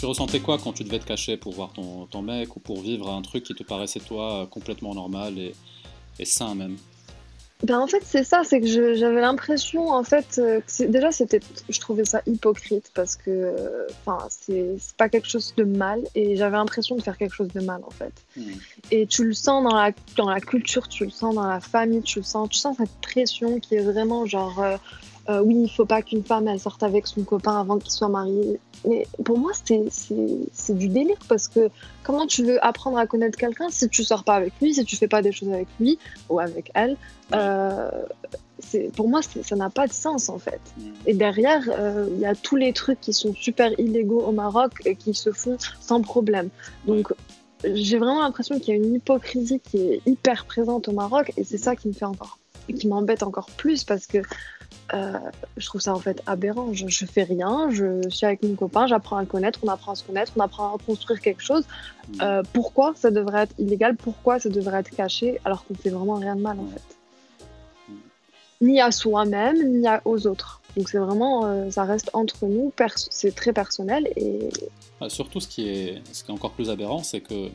tu ressentais quoi quand tu devais te cacher pour voir ton, ton mec ou pour vivre un truc qui te paraissait toi complètement normal et, et sain même? Ben en fait c'est ça, c'est que j'avais l'impression en fait euh, que déjà c'était, je trouvais ça hypocrite parce que euh, enfin c'est pas quelque chose de mal et j'avais l'impression de faire quelque chose de mal en fait. Mmh. Et tu le sens dans la dans la culture, tu le sens dans la famille, tu le sens, tu sens cette pression qui est vraiment genre euh, euh, oui, il faut pas qu'une femme elle sorte avec son copain avant qu'il soit marié. Mais pour moi, c'est du délire parce que comment tu veux apprendre à connaître quelqu'un si tu sors pas avec lui, si tu fais pas des choses avec lui ou avec elle euh, Pour moi, ça n'a pas de sens en fait. Mm. Et derrière, euh, il y a tous les trucs qui sont super illégaux au Maroc et qui se font sans problème. Donc, j'ai vraiment l'impression qu'il y a une hypocrisie qui est hyper présente au Maroc et c'est ça qui me fait encore, qui m'embête encore plus parce que euh, je trouve ça en fait aberrant. Je, je, fais rien, je suis avec mon copain, j'apprends à le connaître, on apprend à se connaître, on apprend à construire quelque chose. Mm. Euh, pourquoi ça devrait être illégal? Pourquoi ça devrait être caché? Alors qu'on fait vraiment rien de mal en fait Ni à soi-même, ni à, aux autres. Donc c'est vraiment, euh, ça reste entre nous, c'est très personnel et. surtout, ce qui, est, ce qui est encore plus aberrant, c'est que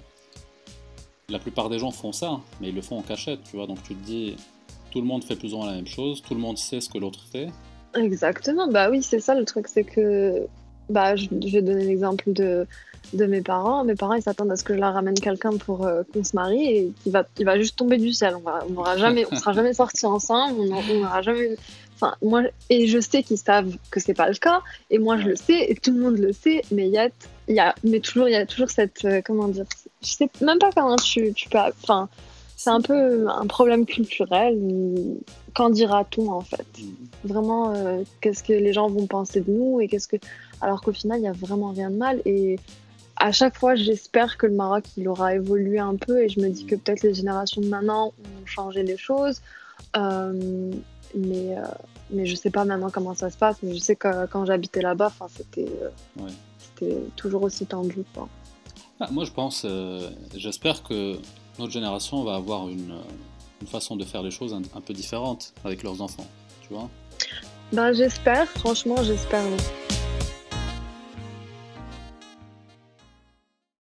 la plupart des gens font ça, mais ils le font en cachette, tu vois. Donc tu te dis, tout le monde fait plus ou moins la même chose, tout le monde sait ce que l'autre fait. Exactement, bah oui, c'est ça le truc, c'est que bah, je, vais donner l'exemple de, de mes parents. Mes parents, ils s'attendent à ce que je leur ramène quelqu'un pour euh, qu'on se marie et qui va, il va juste tomber du ciel. On va, on sera jamais sortis ensemble, on n'aura jamais. Enfin, moi, et je sais qu'ils savent que c'est pas le cas, et moi je le sais, et tout le monde le sait, mais il y a, mais toujours, il y a toujours cette, euh, comment dire, je sais même pas comment tu, tu peux, enfin, c'est un peu un problème culturel. Qu'en dira-t-on en fait? Mm. Vraiment, euh, qu'est-ce que les gens vont penser de nous et qu'est-ce que alors qu'au final, il n'y a vraiment rien de mal. Et à chaque fois, j'espère que le Maroc il aura évolué un peu et je me dis que peut-être les générations de maintenant ont changé les choses. Euh, mais, euh, mais je sais pas maintenant comment ça se passe. Mais je sais que quand j'habitais là-bas, c'était c'était toujours aussi tendu. Quoi. Ah, moi, je pense, j'espère que notre génération va avoir une, une façon de faire les choses un, peu différente avec leurs enfants, tu vois? Ben j'espère, franchement j'espère.